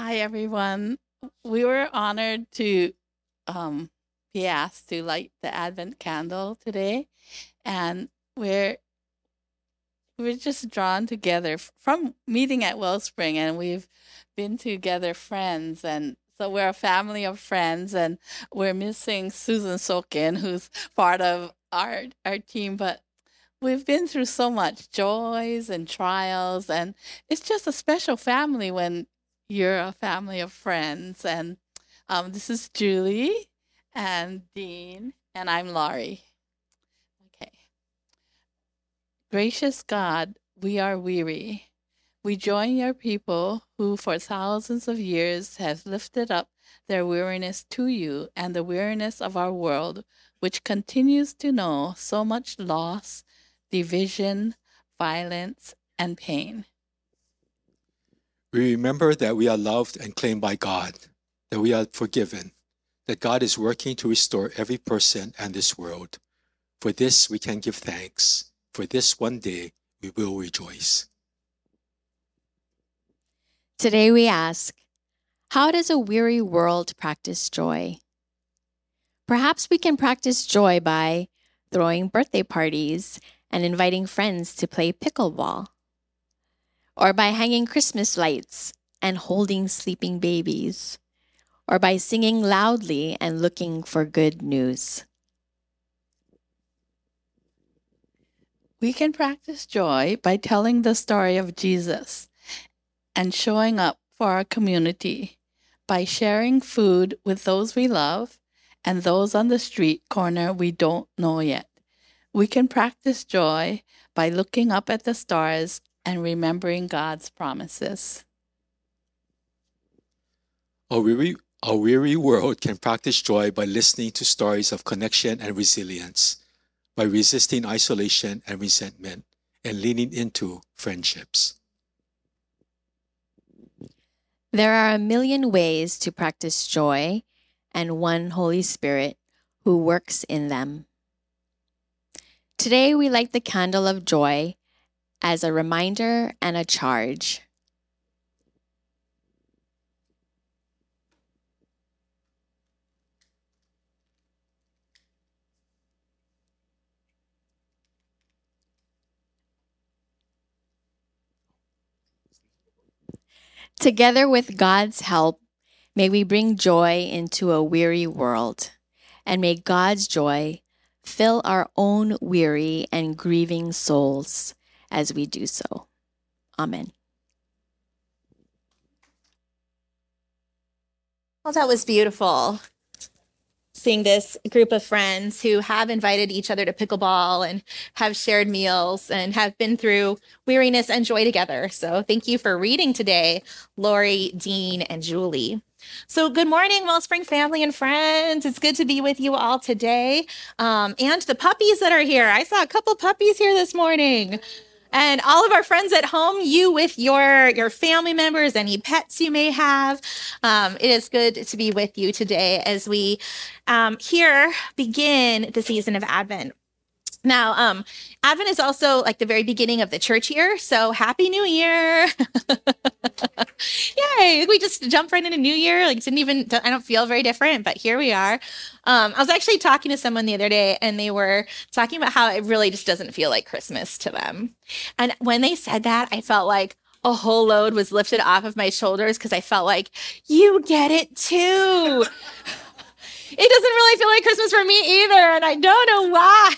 Hi, everyone. We were honored to um, be asked to light the Advent candle today, and we're we're just drawn together from meeting at Wellspring, and we've been together friends, and so we're a family of friends, and we're missing Susan Sokin, who's part of our our team, but we've been through so much joys and trials, and it's just a special family when you're a family of friends. And um, this is Julie and Dean, and I'm Laurie. Okay. Gracious God, we are weary. We join your people who for thousands of years have lifted up their weariness to you and the weariness of our world, which continues to know so much loss, division, violence, and pain. We remember that we are loved and claimed by God, that we are forgiven, that God is working to restore every person and this world. For this we can give thanks. For this one day we will rejoice. Today we ask, how does a weary world practice joy? Perhaps we can practice joy by throwing birthday parties and inviting friends to play pickleball, or by hanging Christmas lights and holding sleeping babies, or by singing loudly and looking for good news. We can practice joy by telling the story of Jesus and showing up for our community by sharing food with those we love and those on the street corner we don't know yet. We can practice joy by looking up at the stars and remembering God's promises. A weary, a weary world can practice joy by listening to stories of connection and resilience, by resisting isolation and resentment, and leaning into friendships. There are a million ways to practice joy and one Holy Spirit who works in them. Today, we light the candle of joy as a reminder and a charge. Together with God's help, may we bring joy into a weary world, and may God's joy fill our own weary and grieving souls as we do so. Amen. Well, that was beautiful. Seeing this group of friends who have invited each other to pickleball and have shared meals and have been through weariness and joy together. So, thank you for reading today, Lori, Dean, and Julie. So, good morning, Wellspring family and friends. It's good to be with you all today. Um, and the puppies that are here. I saw a couple puppies here this morning and all of our friends at home you with your your family members any pets you may have um, it is good to be with you today as we um, here begin the season of advent now, um, Advent is also like the very beginning of the church year. So happy new year. Yay. We just jumped right into new year. Like didn't even, I don't feel very different, but here we are. Um, I was actually talking to someone the other day and they were talking about how it really just doesn't feel like Christmas to them. And when they said that, I felt like, a whole load was lifted off of my shoulders because I felt like you get it too it doesn't really feel like Christmas for me either. And I don't know why.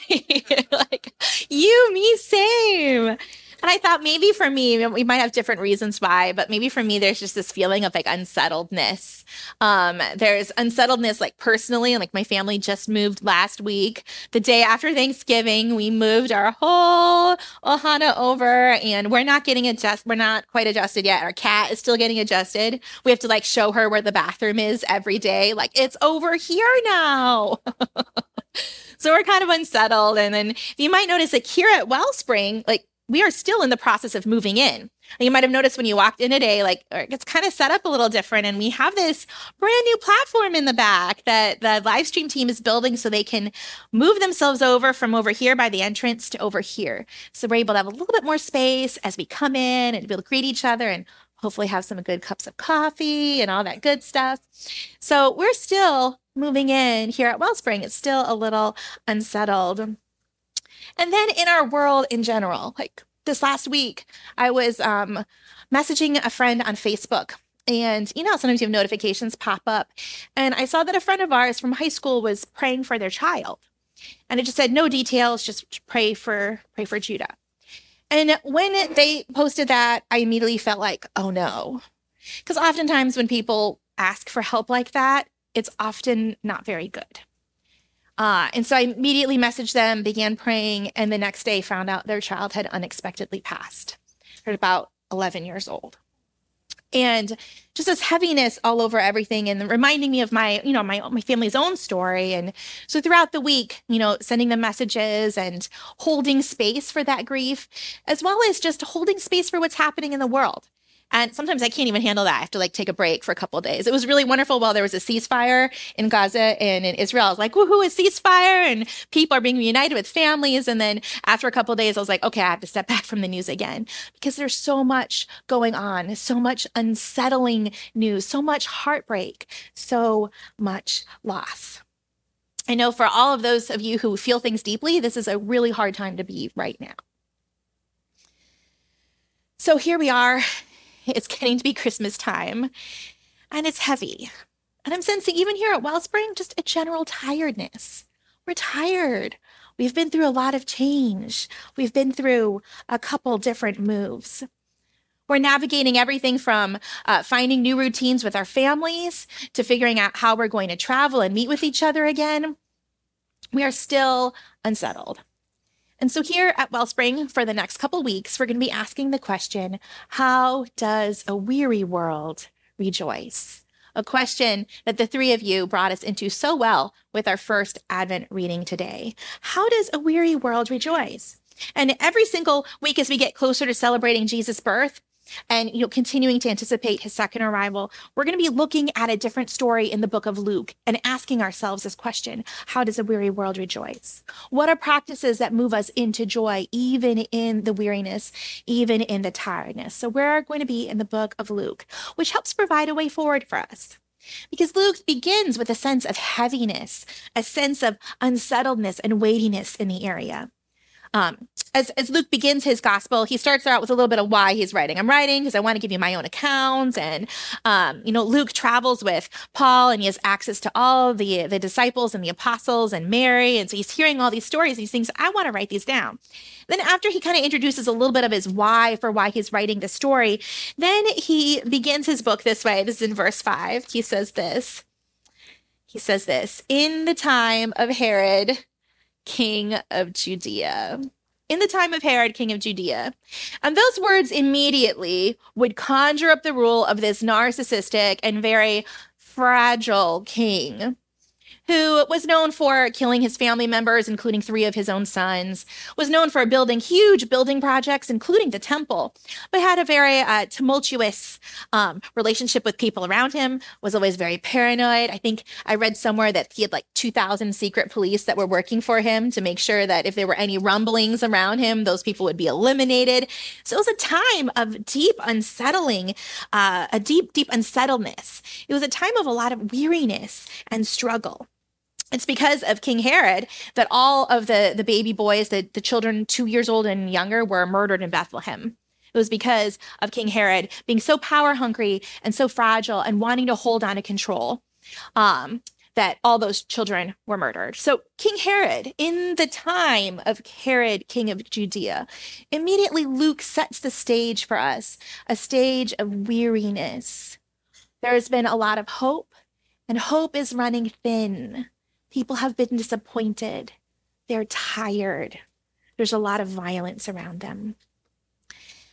like, you, me, same. And I thought maybe for me, we might have different reasons why, but maybe for me, there's just this feeling of like unsettledness. Um, there's unsettledness, like personally, like my family just moved last week. The day after Thanksgiving, we moved our whole Ohana over, and we're not getting adjusted. We're not quite adjusted yet. Our cat is still getting adjusted. We have to like show her where the bathroom is every day. Like it's over here now. so we're kind of unsettled. And then you might notice like here at Wellspring, like we are still in the process of moving in. You might have noticed when you walked in today, like it's kind of set up a little different. And we have this brand new platform in the back that the live stream team is building so they can move themselves over from over here by the entrance to over here. So we're able to have a little bit more space as we come in and be able to greet each other and hopefully have some good cups of coffee and all that good stuff. So we're still moving in here at Wellspring. It's still a little unsettled. And then in our world in general, like this last week, I was um, messaging a friend on Facebook. And you know, sometimes you have notifications pop up. And I saw that a friend of ours from high school was praying for their child. And it just said no details, just pray for pray for Judah. And when they posted that, I immediately felt like, oh no. Because oftentimes when people ask for help like that, it's often not very good. Uh, and so I immediately messaged them, began praying, and the next day found out their child had unexpectedly passed at about 11 years old. And just this heaviness all over everything and reminding me of my, you know, my my family's own story. And so throughout the week, you know, sending them messages and holding space for that grief, as well as just holding space for what's happening in the world. And sometimes I can't even handle that. I have to like take a break for a couple days. It was really wonderful while there was a ceasefire in Gaza and in Israel. I was like, woohoo, a ceasefire. And people are being reunited with families. And then after a couple days, I was like, okay, I have to step back from the news again because there's so much going on, so much unsettling news, so much heartbreak, so much loss. I know for all of those of you who feel things deeply, this is a really hard time to be right now. So here we are it's getting to be Christmas time and it's heavy. And I'm sensing, even here at Wellspring, just a general tiredness. We're tired. We've been through a lot of change. We've been through a couple different moves. We're navigating everything from uh, finding new routines with our families to figuring out how we're going to travel and meet with each other again. We are still unsettled. And so here at Wellspring for the next couple weeks, we're going to be asking the question, how does a weary world rejoice? A question that the three of you brought us into so well with our first Advent reading today. How does a weary world rejoice? And every single week as we get closer to celebrating Jesus' birth, and you know continuing to anticipate his second arrival we're going to be looking at a different story in the book of luke and asking ourselves this question how does a weary world rejoice? What are practices that move us into joy even in the weariness even in the tiredness? So we're going to be in the book of luke which helps provide a way forward for us? Because Luke begins with a sense of heaviness, a sense of unsettledness and weightiness in the area. Um, as, as Luke begins his gospel, he starts out with a little bit of why he's writing. I'm writing because I want to give you my own accounts. And, um, you know, Luke travels with Paul and he has access to all the, the disciples and the apostles and Mary. And so he's hearing all these stories, and these things. I want to write these down. Then after he kind of introduces a little bit of his why for why he's writing the story, then he begins his book this way. This is in verse five. He says this. He says this, in the time of Herod, king of Judea in the time of Herod, king of Judea. And those words immediately would conjure up the rule of this narcissistic and very fragile king who was known for killing his family members, including three of his own sons, was known for building huge building projects, including the temple, but had a very uh, tumultuous um, relationship with people around him, was always very paranoid. I think I read somewhere that he had like 2,000 secret police that were working for him to make sure that if there were any rumblings around him, those people would be eliminated. So it was a time of deep unsettling, uh, a deep, deep unsettledness. It was a time of a lot of weariness and struggle. It's because of King Herod that all of the, the baby boys, the, the children two years old and younger, were murdered in Bethlehem. It was because of King Herod being so power hungry and so fragile and wanting to hold on to control um, that all those children were murdered. So, King Herod, in the time of Herod, king of Judea, immediately Luke sets the stage for us a stage of weariness. There has been a lot of hope, and hope is running thin. People have been disappointed. They're tired. There's a lot of violence around them.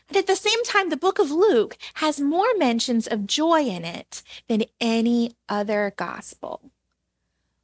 And at the same time, the book of Luke has more mentions of joy in it than any other gospel.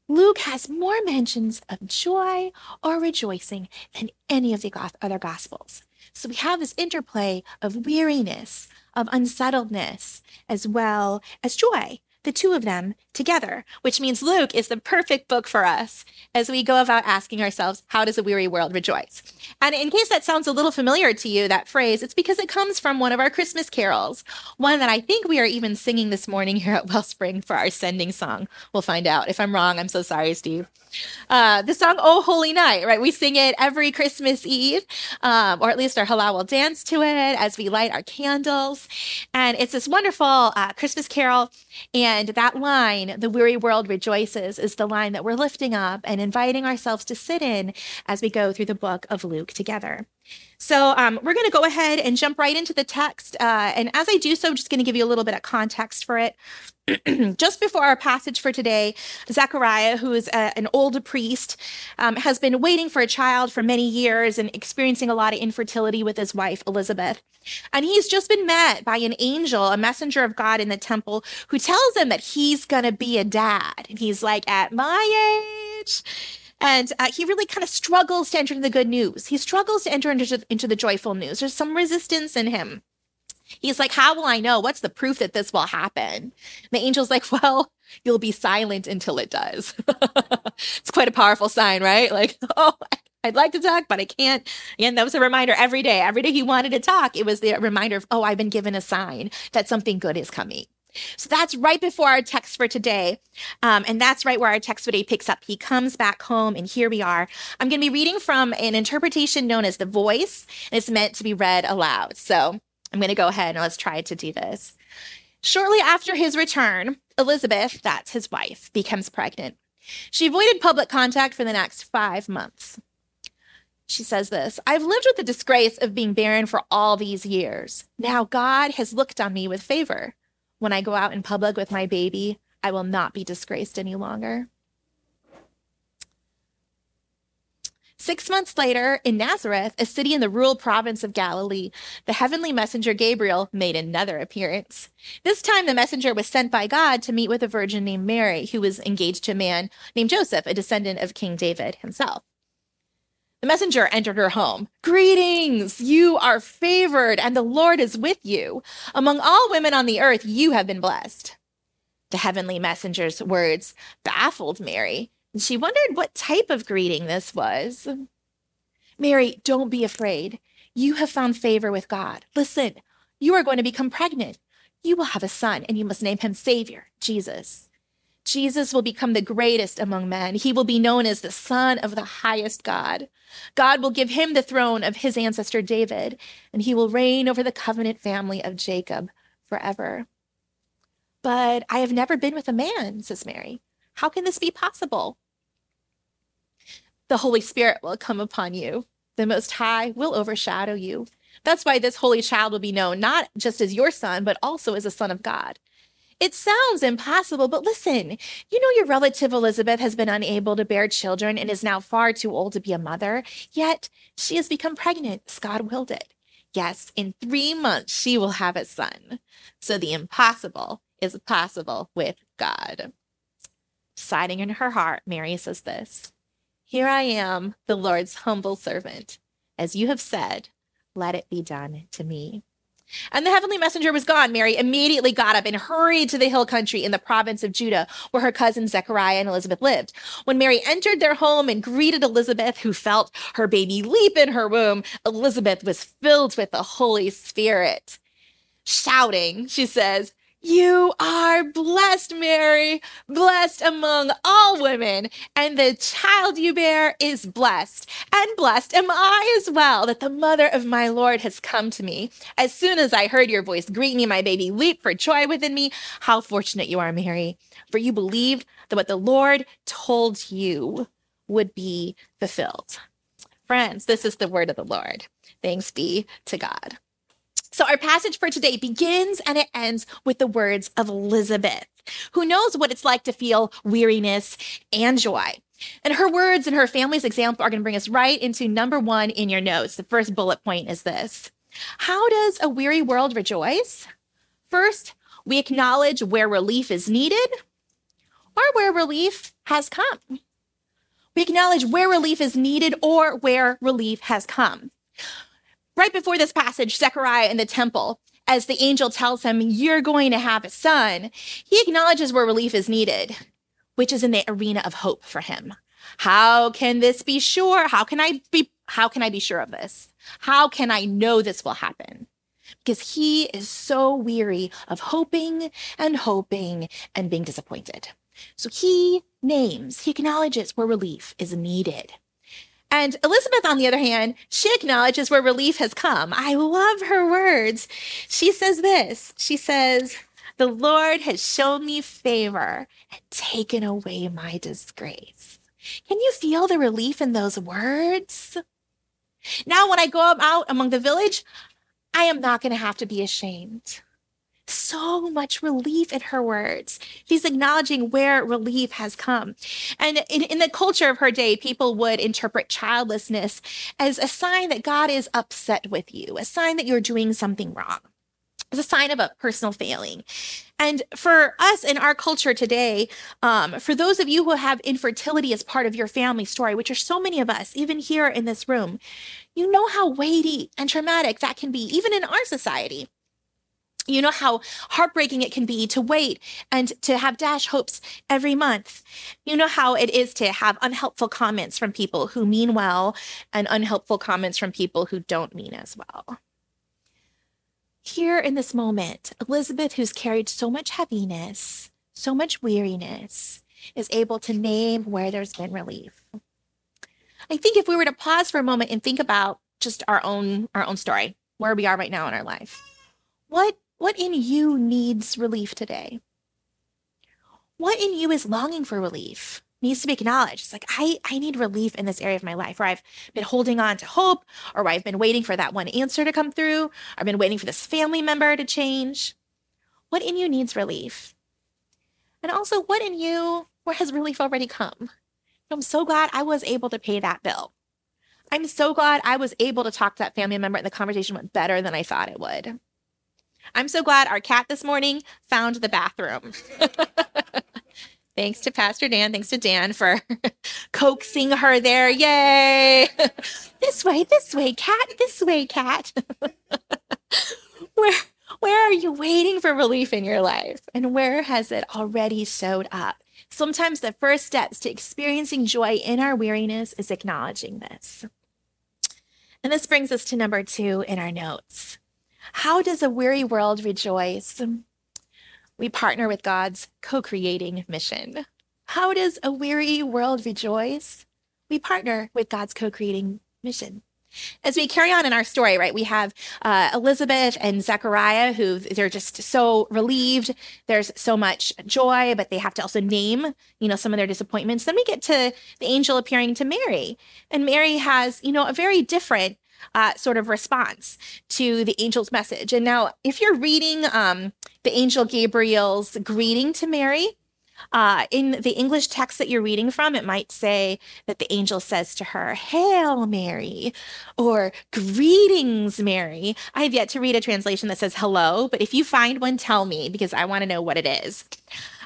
Luke has more mentions of joy or rejoicing than any of the other gospels. So we have this interplay of weariness, of unsettledness, as well as joy the two of them together, which means Luke is the perfect book for us as we go about asking ourselves, how does a weary world rejoice? And in case that sounds a little familiar to you, that phrase, it's because it comes from one of our Christmas carols, one that I think we are even singing this morning here at Wellspring for our sending song. We'll find out. If I'm wrong, I'm so sorry, Steve. Uh, the song "Oh Holy Night," right? We sing it every Christmas Eve, um, or at least our Halau will dance to it as we light our candles, and it's this wonderful uh, Christmas carol. And that line, "The weary world rejoices," is the line that we're lifting up and inviting ourselves to sit in as we go through the book of Luke together. So um, we're going to go ahead and jump right into the text. Uh, and as I do so, I'm just going to give you a little bit of context for it. just before our passage for today, Zechariah, who is a, an old priest, um, has been waiting for a child for many years and experiencing a lot of infertility with his wife, Elizabeth. And he's just been met by an angel, a messenger of God in the temple, who tells him that he's going to be a dad. And he's like, at my age. And uh, he really kind of struggles to enter into the good news. He struggles to enter into, into the joyful news. There's some resistance in him. He's like, How will I know? What's the proof that this will happen? And the angel's like, Well, you'll be silent until it does. it's quite a powerful sign, right? Like, oh, I'd like to talk, but I can't. And that was a reminder every day. Every day he wanted to talk, it was the reminder of, oh, I've been given a sign that something good is coming. So that's right before our text for today. Um, and that's right where our text today picks up. He comes back home, and here we are. I'm going to be reading from an interpretation known as the voice, and it's meant to be read aloud. So I'm going to go ahead and let's try to do this. Shortly after his return, Elizabeth, that's his wife, becomes pregnant. She avoided public contact for the next five months. She says this I've lived with the disgrace of being barren for all these years. Now God has looked on me with favor. When I go out in public with my baby, I will not be disgraced any longer. Six months later, in Nazareth, a city in the rural province of Galilee, the heavenly messenger Gabriel made another appearance. This time, the messenger was sent by God to meet with a virgin named Mary, who was engaged to a man named Joseph, a descendant of King David himself. The messenger entered her home. Greetings! You are favored, and the Lord is with you. Among all women on the earth, you have been blessed. The heavenly messenger's words baffled Mary and she wondered what type of greeting this was. Mary, don't be afraid. You have found favor with God. Listen, you are going to become pregnant. You will have a son, and you must name him Savior, Jesus. Jesus will become the greatest among men. He will be known as the Son of the highest God. God will give him the throne of his ancestor David, and he will reign over the covenant family of Jacob forever. But I have never been with a man, says Mary. How can this be possible? the Holy Spirit will come upon you. The Most High will overshadow you. That's why this holy child will be known not just as your son, but also as a son of God. It sounds impossible, but listen, you know your relative Elizabeth has been unable to bear children and is now far too old to be a mother, yet she has become pregnant God willed it. Yes, in three months she will have a son. So the impossible is possible with God. Deciding in her heart, Mary says this here I am, the Lord's humble servant. As you have said, let it be done to me. And the heavenly messenger was gone. Mary immediately got up and hurried to the hill country in the province of Judah, where her cousins Zechariah and Elizabeth lived. When Mary entered their home and greeted Elizabeth, who felt her baby leap in her womb, Elizabeth was filled with the Holy Spirit. Shouting, she says, you are blessed, Mary, blessed among all women, and the child you bear is blessed. And blessed am I as well, that the mother of my Lord has come to me. As soon as I heard your voice greet me, my baby leaped for joy within me. How fortunate you are, Mary, for you believed that what the Lord told you would be fulfilled. Friends, this is the word of the Lord. Thanks be to God. So, our passage for today begins and it ends with the words of Elizabeth, who knows what it's like to feel weariness and joy. And her words and her family's example are going to bring us right into number one in your notes. The first bullet point is this How does a weary world rejoice? First, we acknowledge where relief is needed or where relief has come. We acknowledge where relief is needed or where relief has come right before this passage, Zechariah in the temple as the angel tells him, You're going to have a son, he acknowledges where relief is needed, which is in the arena of hope for him. How can this be sure? How can I be how can I be sure of this? How can I know this will happen? Because he is so weary of hoping and hoping and being disappointed. So he names, he acknowledges where relief is needed. And Elizabeth, on the other hand, she acknowledges where relief has come. I love her words. She says this She says, The Lord has shown me favor and taken away my disgrace. Can you feel the relief in those words? Now, when I go out among the village, I am not going to have to be ashamed. So much relief in her words. She's acknowledging where relief has come. And in, in the culture of her day, people would interpret childlessness as a sign that God is upset with you, a sign that you're doing something wrong. It's a sign of a personal failing. And for us in our culture today, um, for those of you who have infertility as part of your family story, which are so many of us, even here in this room, you know how weighty and traumatic that can be, even in our society. You know how heartbreaking it can be to wait and to have dash hopes every month. You know how it is to have unhelpful comments from people who mean well and unhelpful comments from people who don't mean as well. Here in this moment, Elizabeth, who's carried so much heaviness, so much weariness, is able to name where there's been relief. I think if we were to pause for a moment and think about just our own our own story, where we are right now in our life. What what in you needs relief today? What in you is longing for relief? needs to be acknowledged. It's like, I, I need relief in this area of my life where I've been holding on to hope, or where I've been waiting for that one answer to come through, I've been waiting for this family member to change. What in you needs relief? And also, what in you, where has relief already come? I'm so glad I was able to pay that bill. I'm so glad I was able to talk to that family member and the conversation went better than I thought it would. I'm so glad our cat this morning found the bathroom. Thanks to Pastor Dan. Thanks to Dan for coaxing her there. Yay. this way, this way, cat. This way, cat. where, where are you waiting for relief in your life? And where has it already showed up? Sometimes the first steps to experiencing joy in our weariness is acknowledging this. And this brings us to number two in our notes. How does a weary world rejoice? we partner with God's co creating mission. How does a weary world rejoice? We partner with God's co creating mission. As we carry on in our story, right, we have uh, Elizabeth and Zechariah who they're just so relieved. There's so much joy, but they have to also name, you know, some of their disappointments. Then we get to the angel appearing to Mary, and Mary has, you know, a very different uh, sort of response to the angel's message. And now, if you're reading um, the angel Gabriel's greeting to Mary, uh, in the English text that you're reading from, it might say that the angel says to her, Hail Mary, or Greetings Mary. I have yet to read a translation that says hello, but if you find one, tell me because I want to know what it is.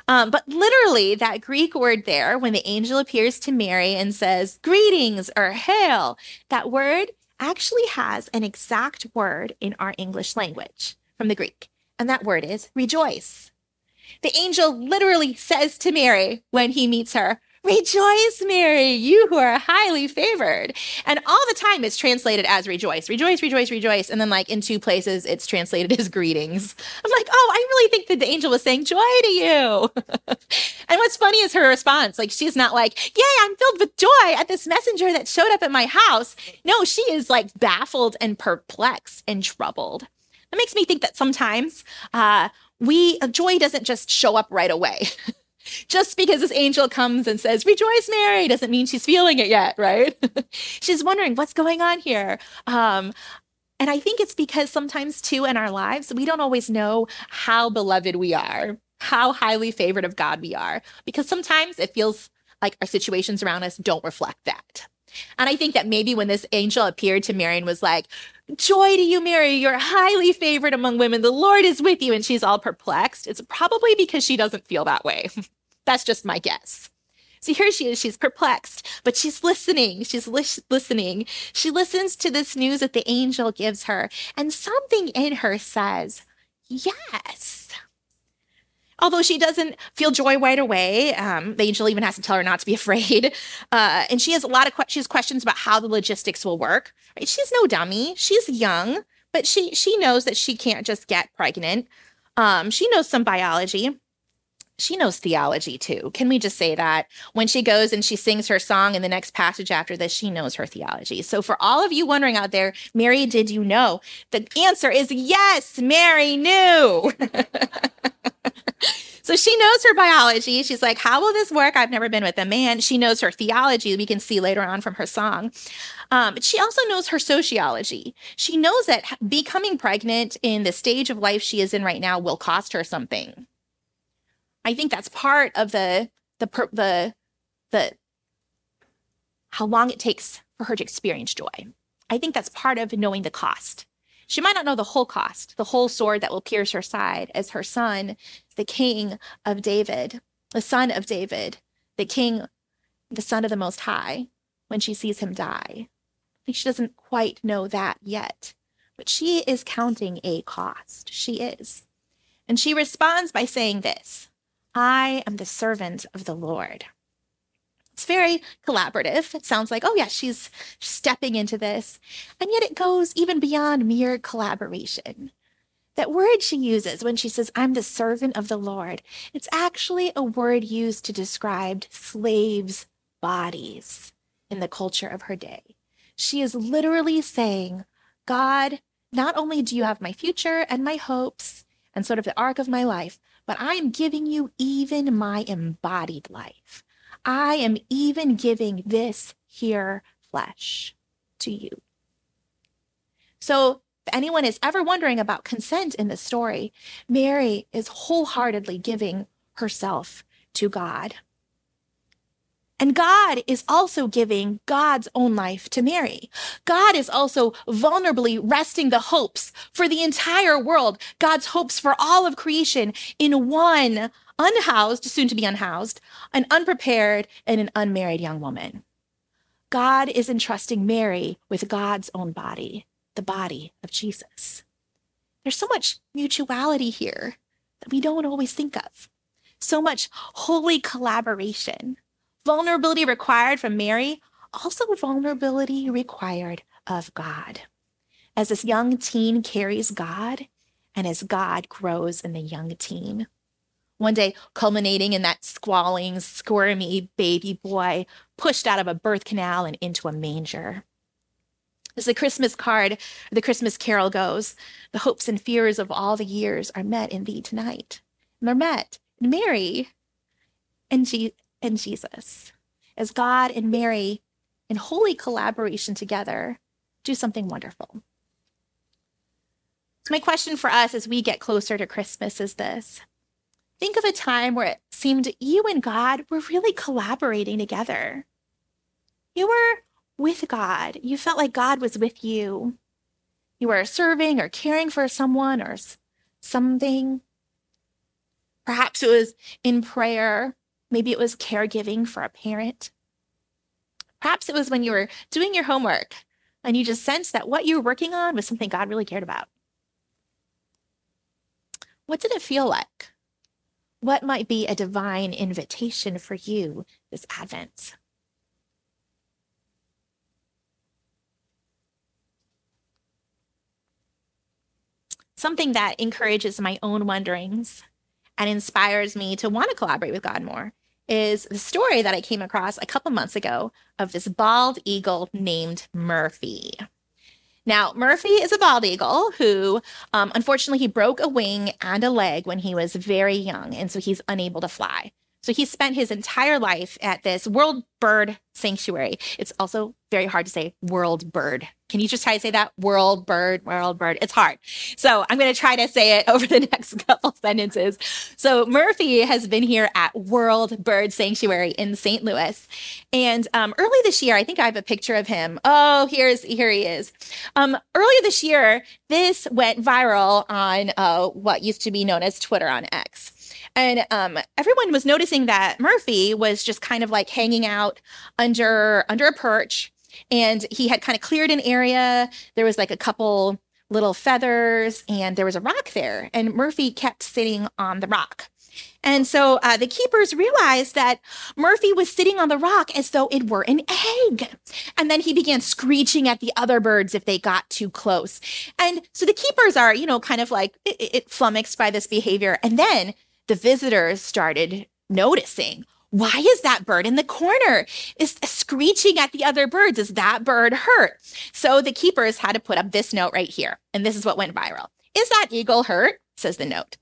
Um, but literally, that Greek word there, when the angel appears to Mary and says, Greetings or Hail, that word actually has an exact word in our English language from the Greek, and that word is rejoice. The angel literally says to Mary when he meets her, Rejoice, Mary, you who are highly favored. And all the time it's translated as rejoice, rejoice, rejoice, rejoice. And then, like in two places, it's translated as greetings. I'm like, oh, I really think that the angel was saying joy to you. and what's funny is her response. Like, she's not like, yay, I'm filled with joy at this messenger that showed up at my house. No, she is like baffled and perplexed and troubled. That makes me think that sometimes uh, we joy doesn't just show up right away. Just because this angel comes and says, Rejoice, Mary, doesn't mean she's feeling it yet, right? she's wondering what's going on here. Um, and I think it's because sometimes, too, in our lives, we don't always know how beloved we are, how highly favored of God we are, because sometimes it feels like our situations around us don't reflect that. And I think that maybe when this angel appeared to Mary and was like, Joy to you, Mary, you're highly favored among women, the Lord is with you, and she's all perplexed, it's probably because she doesn't feel that way. That's just my guess. So here she is, she's perplexed, but she's listening. She's lis- listening. She listens to this news that the angel gives her, and something in her says, Yes. Although she doesn't feel joy right away, um, the angel even has to tell her not to be afraid. Uh, and she has a lot of que- she has questions about how the logistics will work. Right? She's no dummy. She's young, but she she knows that she can't just get pregnant. Um, she knows some biology she knows theology too. Can we just say that? When she goes and she sings her song in the next passage after this, she knows her theology. So, for all of you wondering out there, Mary, did you know? The answer is yes, Mary knew. so, she knows her biology. She's like, How will this work? I've never been with a man. She knows her theology. We can see later on from her song. Um, but she also knows her sociology. She knows that becoming pregnant in the stage of life she is in right now will cost her something I think that's part of the the the the how long it takes for her to experience joy. I think that's part of knowing the cost. She might not know the whole cost, the whole sword that will pierce her side as her son, the king of David, the son of David, the king, the son of the Most High, when she sees him die. I think she doesn't quite know that yet, but she is counting a cost. She is. And she responds by saying this I am the servant of the Lord. It's very collaborative. It sounds like, oh, yeah, she's stepping into this. And yet it goes even beyond mere collaboration. That word she uses when she says, I'm the servant of the Lord, it's actually a word used to describe slaves' bodies in the culture of her day. She is literally saying, God, not only do you have my future and my hopes and sort of the arc of my life, but I am giving you even my embodied life. I am even giving this here flesh to you. So, if anyone is ever wondering about consent in this story, Mary is wholeheartedly giving herself to God. And God is also giving God's own life to Mary. God is also vulnerably resting the hopes for the entire world, God's hopes for all of creation in one unhoused, soon to be unhoused, an unprepared, and an unmarried young woman. God is entrusting Mary with God's own body, the body of Jesus. There's so much mutuality here that we don't always think of, so much holy collaboration vulnerability required from Mary, also vulnerability required of God. As this young teen carries God, and as God grows in the young teen. One day, culminating in that squalling, squirmy baby boy pushed out of a birth canal and into a manger. As the Christmas card, the Christmas carol goes, the hopes and fears of all the years are met in thee tonight. And they're met in Mary and, G- and Jesus, as God and Mary, in holy collaboration together, do something wonderful. So, my question for us as we get closer to Christmas is this Think of a time where it seemed you and God were really collaborating together. You were with God, you felt like God was with you. You were serving or caring for someone or something. Perhaps it was in prayer Maybe it was caregiving for a parent. Perhaps it was when you were doing your homework and you just sensed that what you were working on was something God really cared about. What did it feel like? What might be a divine invitation for you this Advent? Something that encourages my own wonderings and inspires me to want to collaborate with God more is the story that I came across a couple months ago of this bald eagle named Murphy. Now, Murphy is a bald eagle who, um, unfortunately, he broke a wing and a leg when he was very young, and so he's unable to fly. So he spent his entire life at this World Bird Sanctuary. It's also very hard to say World Bird Can you just try to say that? World bird, world bird. It's hard. So I'm going to try to say it over the next couple sentences. So Murphy has been here at World Bird Sanctuary in St. Louis. And um, early this year, I think I have a picture of him. Oh, here's here he is. Um, earlier this year, this went viral on uh, what used to be known as Twitter on X. And um, everyone was noticing that Murphy was just kind of like hanging out under under a perch and he had kind of cleared an area. There was like a couple little feathers, and there was a rock there. And Murphy kept sitting on the rock. And so uh, the keepers realized that Murphy was sitting on the rock as though it were an egg. And then he began screeching at the other birds if they got too close. And so the keepers are, you know, kind of like it, it flummoxed by this behavior. And then the visitors started noticing why is that bird in the corner? Is screeching at the other birds is that bird hurt? So the keepers had to put up this note right here and this is what went viral. Is that eagle hurt? says the note.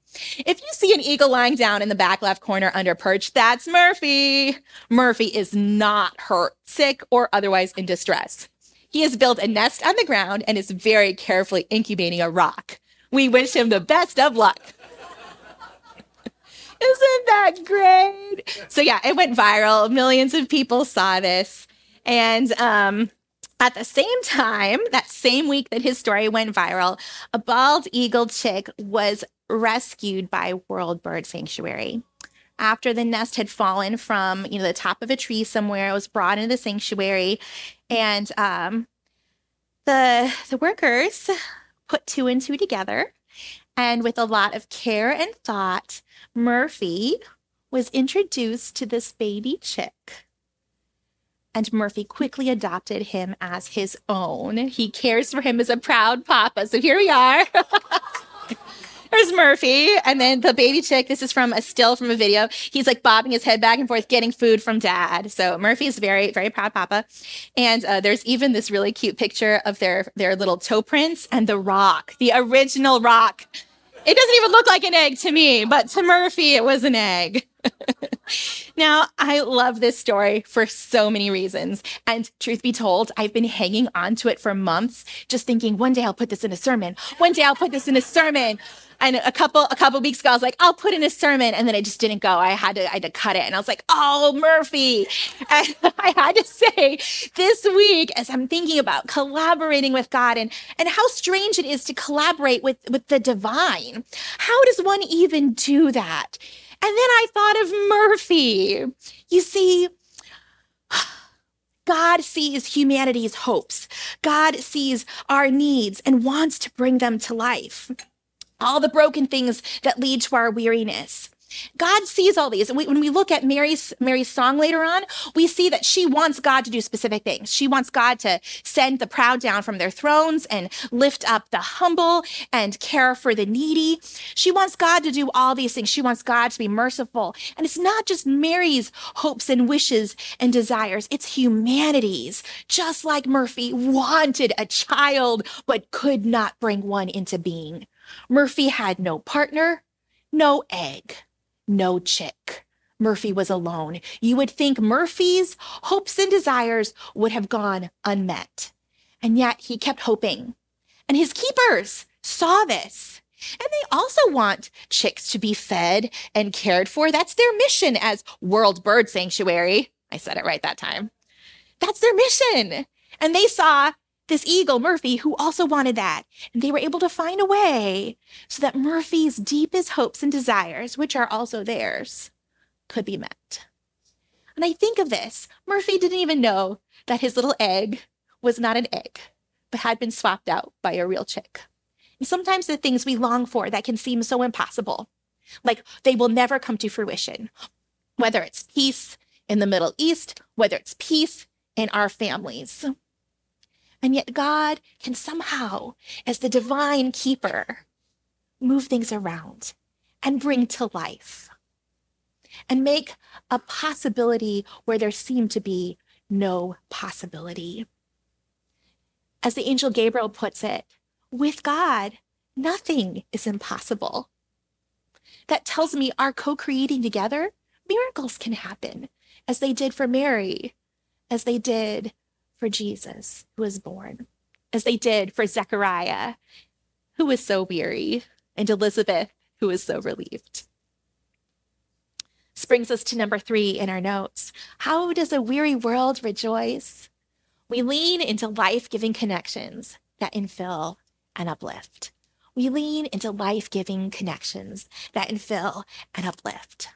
If you see an eagle lying down in the back left corner under perch that's murphy. Murphy is not hurt sick or otherwise in distress. He has built a nest on the ground and is very carefully incubating a rock. We wish him the best of luck isn't that great? So yeah, it went viral. Millions of people saw this. And um, at the same time, that same week that his story went viral, a bald eagle chick was rescued by World Bird Sanctuary. After the nest had fallen from, you know, the top of a tree somewhere, it was brought into the sanctuary, and um, the the workers put two and two together, and with a lot of care and thought, Murphy was introduced to this baby chick. And Murphy quickly adopted him as his own. He cares for him as a proud papa. So here we are. There's Murphy. And then the baby chick, this is from a still from a video. He's like bobbing his head back and forth, getting food from dad. So Murphy is very, very proud papa. And uh, there's even this really cute picture of their, their little toe prints and the rock, the original rock it doesn't even look like an egg to me, but to Murphy, it was an egg. now, I love this story for so many reasons. And truth be told, I've been hanging on to it for months, just thinking one day I'll put this in a sermon. One day I'll put this in a sermon. And a couple a couple weeks ago, I was like, I'll put in a sermon, and then it just didn't go. I had to I had to cut it, and I was like, Oh, Murphy! And I had to say this week, as I'm thinking about collaborating with God and and how strange it is to collaborate with with the divine. How does one even do that? And then I thought of Murphy. You see, God sees humanity's hopes. God sees our needs and wants to bring them to life. All the broken things that lead to our weariness. God sees all these. When we look at Mary's, Mary's song later on, we see that she wants God to do specific things. She wants God to send the proud down from their thrones and lift up the humble and care for the needy. She wants God to do all these things. She wants God to be merciful. And it's not just Mary's hopes and wishes and desires, it's humanity's. Just like Murphy wanted a child, but could not bring one into being. Murphy had no partner, no egg no chick. Murphy was alone. You would think Murphy's hopes and desires would have gone unmet. And yet he kept hoping. And his keepers saw this. And they also want chicks to be fed and cared for. That's their mission as World Bird Sanctuary. I said it right that time. That's their mission. And they saw this eagle, Murphy, who also wanted that. And they were able to find a way so that Murphy's deepest hopes and desires, which are also theirs, could be met. And I think of this Murphy didn't even know that his little egg was not an egg, but had been swapped out by a real chick. And sometimes the things we long for that can seem so impossible, like they will never come to fruition, whether it's peace in the Middle East, whether it's peace in our families and yet, God can somehow, as the divine keeper, move things around and bring to life and make a possibility where there seemed to be no possibility. As the angel Gabriel puts it, with God, nothing is impossible. That tells me our co creating together, miracles can happen, as they did for Mary, as they did for Jesus who was born, as they did for Zechariah, who was so weary, and Elizabeth, who was so relieved. This brings us to number three in our notes. How does a weary world rejoice? We lean into life giving connections that infill and uplift. We lean into life giving connections that infill and uplift.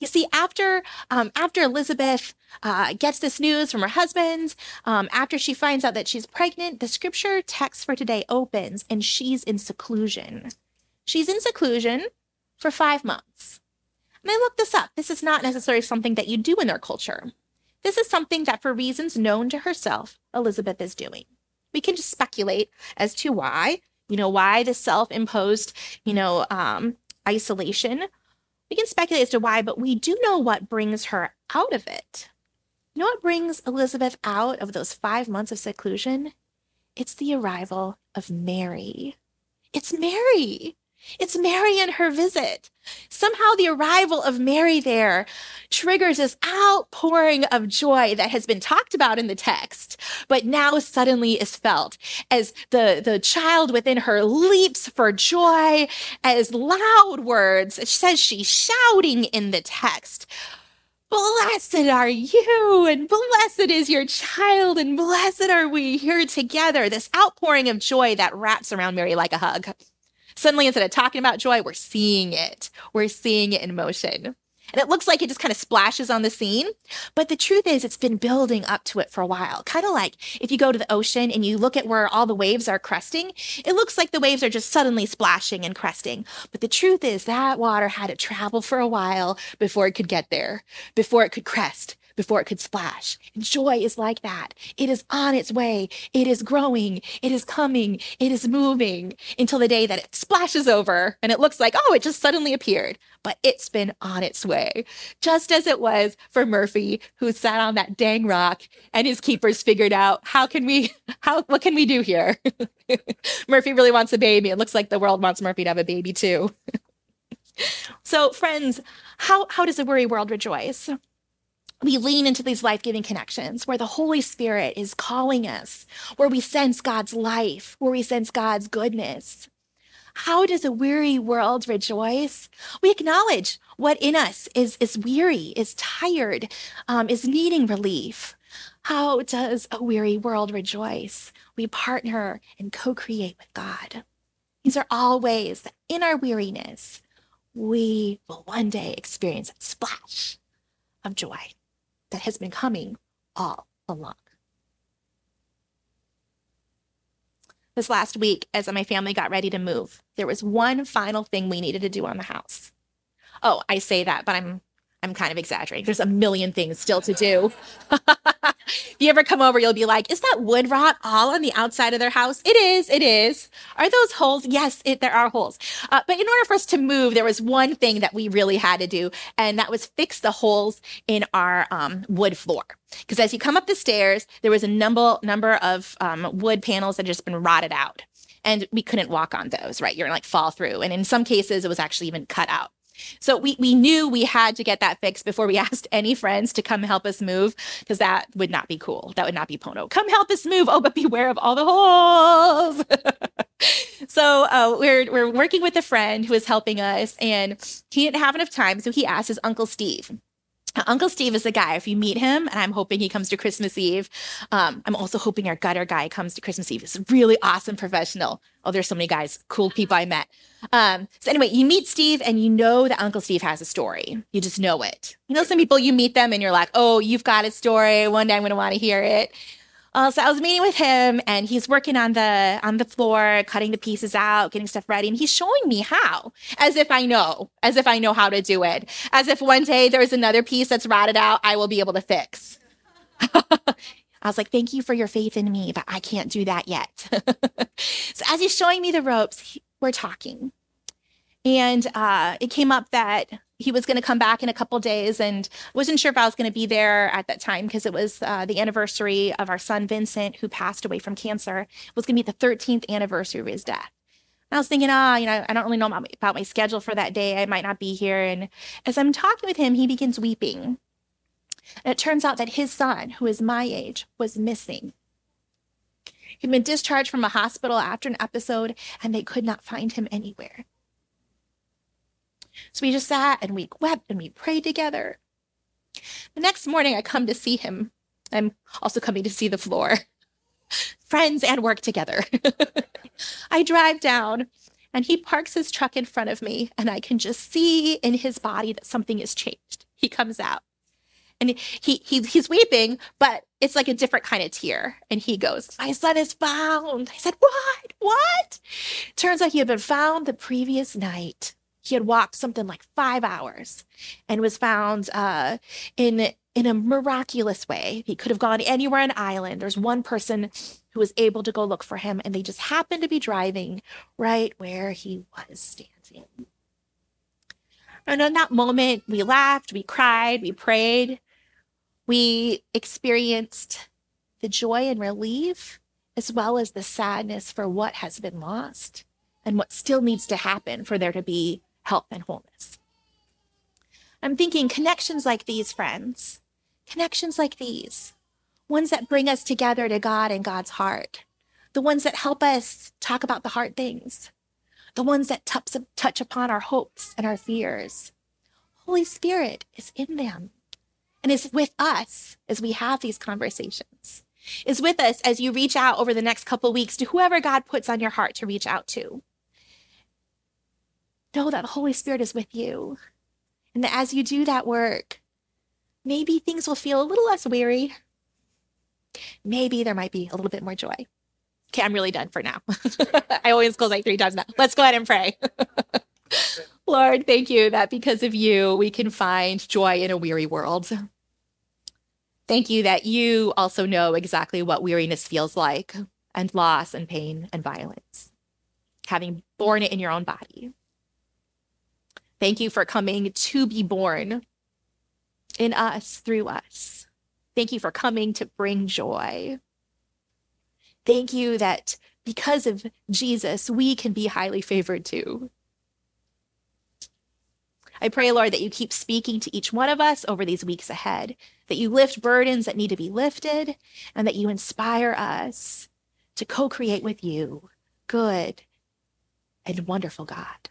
You see, after um, after Elizabeth uh, gets this news from her husband, um, after she finds out that she's pregnant, the scripture text for today opens, and she's in seclusion. She's in seclusion for five months. And I looked this up. This is not necessarily something that you do in their culture. This is something that, for reasons known to herself, Elizabeth is doing. We can just speculate as to why, you know, why the self imposed, you know, um, isolation. We can speculate as to why, but we do know what brings her out of it. You know what brings Elizabeth out of those five months of seclusion? It's the arrival of Mary. It's Mary. It's Mary and her visit. Somehow the arrival of Mary there triggers this outpouring of joy that has been talked about in the text, but now suddenly is felt as the, the child within her leaps for joy, as loud words, it says she's shouting in the text. Blessed are you, and blessed is your child, and blessed are we here together. This outpouring of joy that wraps around Mary like a hug. Suddenly, instead of talking about joy, we're seeing it. We're seeing it in motion. And it looks like it just kind of splashes on the scene. But the truth is, it's been building up to it for a while. Kind of like if you go to the ocean and you look at where all the waves are cresting, it looks like the waves are just suddenly splashing and cresting. But the truth is, that water had to travel for a while before it could get there, before it could crest, before it could splash. And joy is like that. It is on its way. It is growing. It is coming. It is moving until the day that it splashes over and it looks like, oh, it just suddenly appeared. But it's been on its way, just as it was for Murphy, who sat on that dang rock and his keepers figured out how can we, how, what can we do here? Murphy really wants a baby. It looks like the world wants Murphy to have a baby too. so, friends, how, how does a worry world rejoice? We lean into these life giving connections where the Holy Spirit is calling us, where we sense God's life, where we sense God's goodness. How does a weary world rejoice? We acknowledge what in us is, is weary, is tired, um, is needing relief. How does a weary world rejoice? We partner and co create with God. These are all ways that in our weariness, we will one day experience a splash of joy that has been coming all along. This last week, as my family got ready to move, there was one final thing we needed to do on the house. Oh, I say that, but I'm I'm kind of exaggerating. There's a million things still to do. if you ever come over, you'll be like, is that wood rot all on the outside of their house? It is. It is. Are those holes? Yes, it, there are holes. Uh, but in order for us to move, there was one thing that we really had to do, and that was fix the holes in our um, wood floor. Because as you come up the stairs, there was a number number of um, wood panels that had just been rotted out and we couldn't walk on those, right? You're like fall through. And in some cases, it was actually even cut out. So we, we knew we had to get that fixed before we asked any friends to come help us move because that would not be cool. That would not be Pono. Come help us move. Oh, but beware of all the holes. so uh, we're, we're working with a friend who is helping us and he didn't have enough time. So he asked his uncle Steve Uncle Steve is a guy. If you meet him, and I'm hoping he comes to Christmas Eve, um, I'm also hoping our gutter guy comes to Christmas Eve. He's a really awesome professional. Oh, there's so many guys, cool people I met. Um, so anyway, you meet Steve, and you know that Uncle Steve has a story. You just know it. You know, some people you meet them, and you're like, oh, you've got a story. One day I'm going to want to hear it. Uh, so I was meeting with him, and he's working on the on the floor, cutting the pieces out, getting stuff ready, and he's showing me how, as if I know, as if I know how to do it, as if one day there's another piece that's rotted out, I will be able to fix. I was like, "Thank you for your faith in me, but I can't do that yet." so as he's showing me the ropes, we're talking, and uh, it came up that he was going to come back in a couple days and wasn't sure if I was going to be there at that time because it was uh, the anniversary of our son Vincent, who passed away from cancer. It was going to be the 13th anniversary of his death. And I was thinking, ah, oh, you know, I don't really know about my, about my schedule for that day. I might not be here. And as I'm talking with him, he begins weeping. And it turns out that his son, who is my age, was missing. He'd been discharged from a hospital after an episode, and they could not find him anywhere. So we just sat and we wept and we prayed together. The next morning, I come to see him. I'm also coming to see the floor. Friends and work together. I drive down and he parks his truck in front of me, and I can just see in his body that something has changed. He comes out and he, he he's weeping, but it's like a different kind of tear. And he goes, My son is found. I said, What? What? Turns out he had been found the previous night. He had walked something like five hours and was found uh, in in a miraculous way. He could have gone anywhere on island. There's one person who was able to go look for him, and they just happened to be driving right where he was standing. And in that moment, we laughed, we cried, we prayed, we experienced the joy and relief, as well as the sadness for what has been lost and what still needs to happen for there to be health and wholeness. I'm thinking connections like these, friends, connections like these, ones that bring us together to God and God's heart, the ones that help us talk about the hard things, the ones that touch, touch upon our hopes and our fears. Holy Spirit is in them and is with us as we have these conversations, is with us as you reach out over the next couple weeks to whoever God puts on your heart to reach out to. Know that the Holy Spirit is with you and that as you do that work, maybe things will feel a little less weary. Maybe there might be a little bit more joy. Okay, I'm really done for now. I always close like three times now. Let's go ahead and pray. Lord, thank you that because of you, we can find joy in a weary world. Thank you that you also know exactly what weariness feels like, and loss, and pain, and violence, having borne it in your own body. Thank you for coming to be born in us, through us. Thank you for coming to bring joy. Thank you that because of Jesus, we can be highly favored too. I pray, Lord, that you keep speaking to each one of us over these weeks ahead, that you lift burdens that need to be lifted, and that you inspire us to co create with you, good and wonderful God.